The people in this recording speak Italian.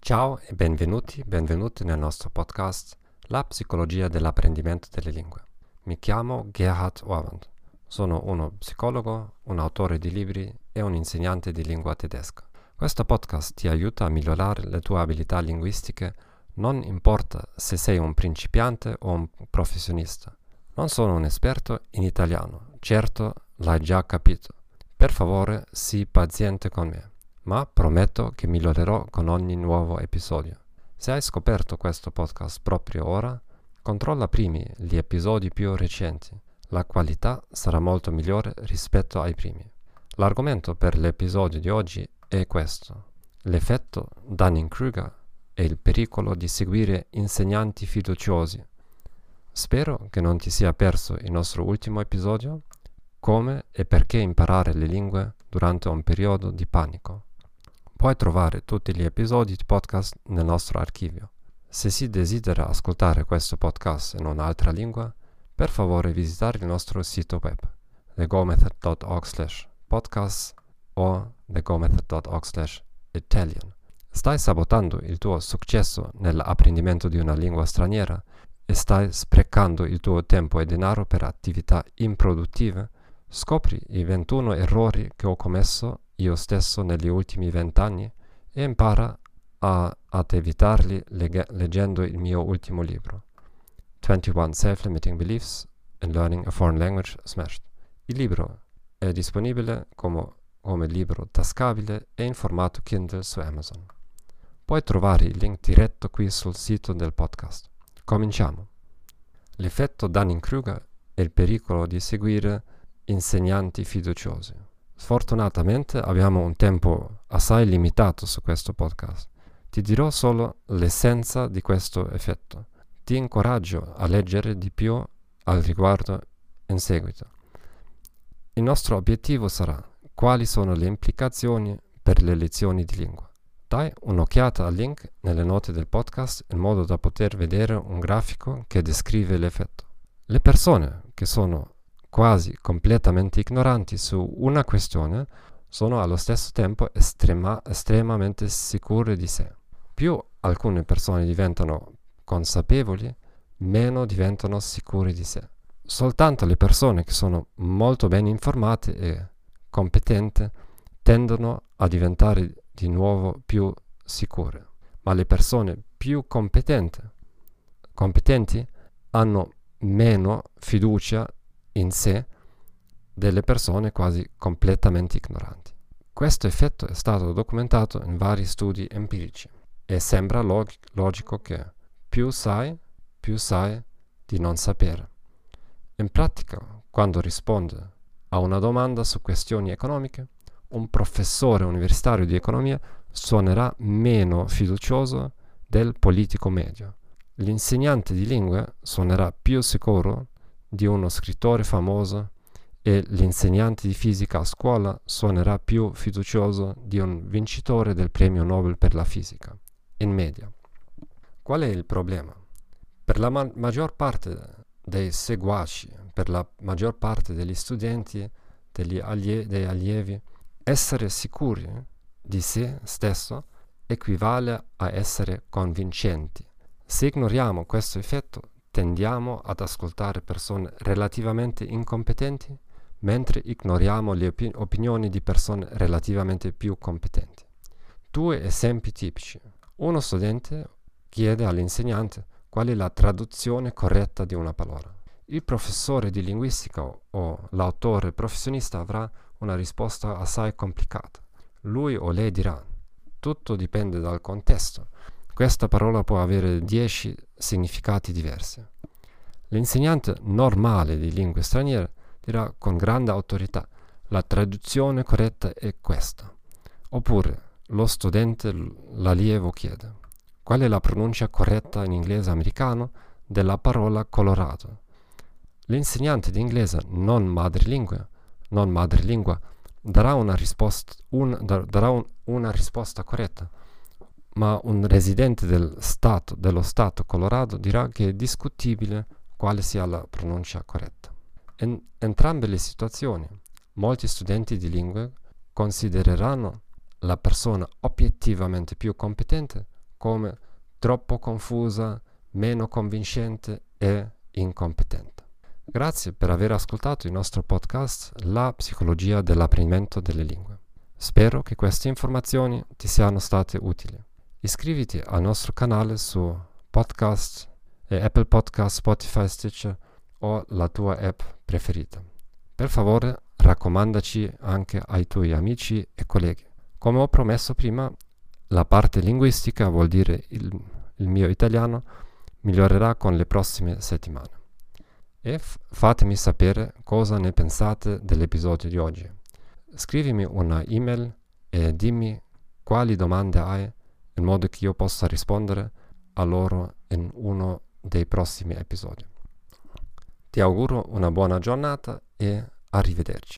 Ciao e benvenuti, benvenuti nel nostro podcast La psicologia dell'apprendimento delle lingue. Mi chiamo Gerhard Orwand, sono uno psicologo, un autore di libri e un insegnante di lingua tedesca. Questo podcast ti aiuta a migliorare le tue abilità linguistiche, non importa se sei un principiante o un professionista. Non sono un esperto in italiano, certo l'hai già capito. Per favore, sii paziente con me ma prometto che migliorerò con ogni nuovo episodio. Se hai scoperto questo podcast proprio ora, controlla primi gli episodi più recenti. La qualità sarà molto migliore rispetto ai primi. L'argomento per l'episodio di oggi è questo. L'effetto Dunning-Kruger e il pericolo di seguire insegnanti fiduciosi. Spero che non ti sia perso il nostro ultimo episodio, come e perché imparare le lingue durante un periodo di panico. Puoi trovare tutti gli episodi di podcast nel nostro archivio. Se si desidera ascoltare questo podcast in un'altra lingua, per favore visitare il nostro sito web thegomethod.org slash podcast o thegomethod.org slash Italian. Stai sabotando il tuo successo nell'apprendimento di una lingua straniera e stai sprecando il tuo tempo e denaro per attività improduttive? Scopri i 21 errori che ho commesso io stesso negli ultimi vent'anni e impara a, ad evitarli leg- leggendo il mio ultimo libro, 21 Self-Limiting Beliefs in Learning a Foreign Language Smashed. Il libro è disponibile come, come libro tascabile e in formato Kindle su Amazon. Puoi trovare il link diretto qui sul sito del podcast. Cominciamo. L'effetto Dunning-Kruger e il pericolo di seguire insegnanti fiduciosi. Sfortunatamente abbiamo un tempo assai limitato su questo podcast. Ti dirò solo l'essenza di questo effetto. Ti incoraggio a leggere di più al riguardo in seguito. Il nostro obiettivo sarà quali sono le implicazioni per le lezioni di lingua. Dai un'occhiata al link nelle note del podcast in modo da poter vedere un grafico che descrive l'effetto. Le persone che sono quasi completamente ignoranti su una questione sono allo stesso tempo estrema, estremamente sicure di sé. Più alcune persone diventano consapevoli, meno diventano sicure di sé. Soltanto le persone che sono molto ben informate e competenti tendono a diventare di nuovo più sicure, ma le persone più competenti hanno meno fiducia in sé delle persone quasi completamente ignoranti. Questo effetto è stato documentato in vari studi empirici e sembra log- logico che più sai, più sai di non sapere. In pratica, quando risponde a una domanda su questioni economiche, un professore universitario di economia suonerà meno fiducioso del politico medio. L'insegnante di lingue suonerà più sicuro di uno scrittore famoso e l'insegnante di fisica a scuola suonerà più fiducioso di un vincitore del premio Nobel per la fisica, in media. Qual è il problema? Per la ma- maggior parte dei seguaci, per la maggior parte degli studenti, degli allie- dei allievi, essere sicuri di se stesso equivale a essere convincenti. Se ignoriamo questo effetto, tendiamo ad ascoltare persone relativamente incompetenti mentre ignoriamo le opi- opinioni di persone relativamente più competenti. Due esempi tipici. Uno studente chiede all'insegnante qual è la traduzione corretta di una parola. Il professore di linguistica o l'autore professionista avrà una risposta assai complicata. Lui o lei dirà, tutto dipende dal contesto. Questa parola può avere 10 significati diversi. L'insegnante normale di lingue straniere dirà con grande autorità la traduzione corretta è questa. Oppure lo studente, l'allievo chiede qual è la pronuncia corretta in inglese americano della parola colorato. L'insegnante di inglese non madrelingua, non madrelingua darà una risposta, un, darà un, una risposta corretta, ma un residente del stato, dello Stato Colorado dirà che è discutibile quale sia la pronuncia corretta. In entrambe le situazioni, molti studenti di lingue considereranno la persona obiettivamente più competente come troppo confusa, meno convincente e incompetente. Grazie per aver ascoltato il nostro podcast La psicologia dell'apprendimento delle lingue. Spero che queste informazioni ti siano state utili. Iscriviti al nostro canale su podcast e Apple Podcast, Spotify, Stitcher o la tua app preferita. Per favore raccomandaci anche ai tuoi amici e colleghi. Come ho promesso prima, la parte linguistica vuol dire il, il mio italiano migliorerà con le prossime settimane. E f- fatemi sapere cosa ne pensate dell'episodio di oggi. Scrivimi una email e dimmi quali domande hai in modo che io possa rispondere a loro in uno dei prossimi episodi. Ti auguro una buona giornata e arrivederci.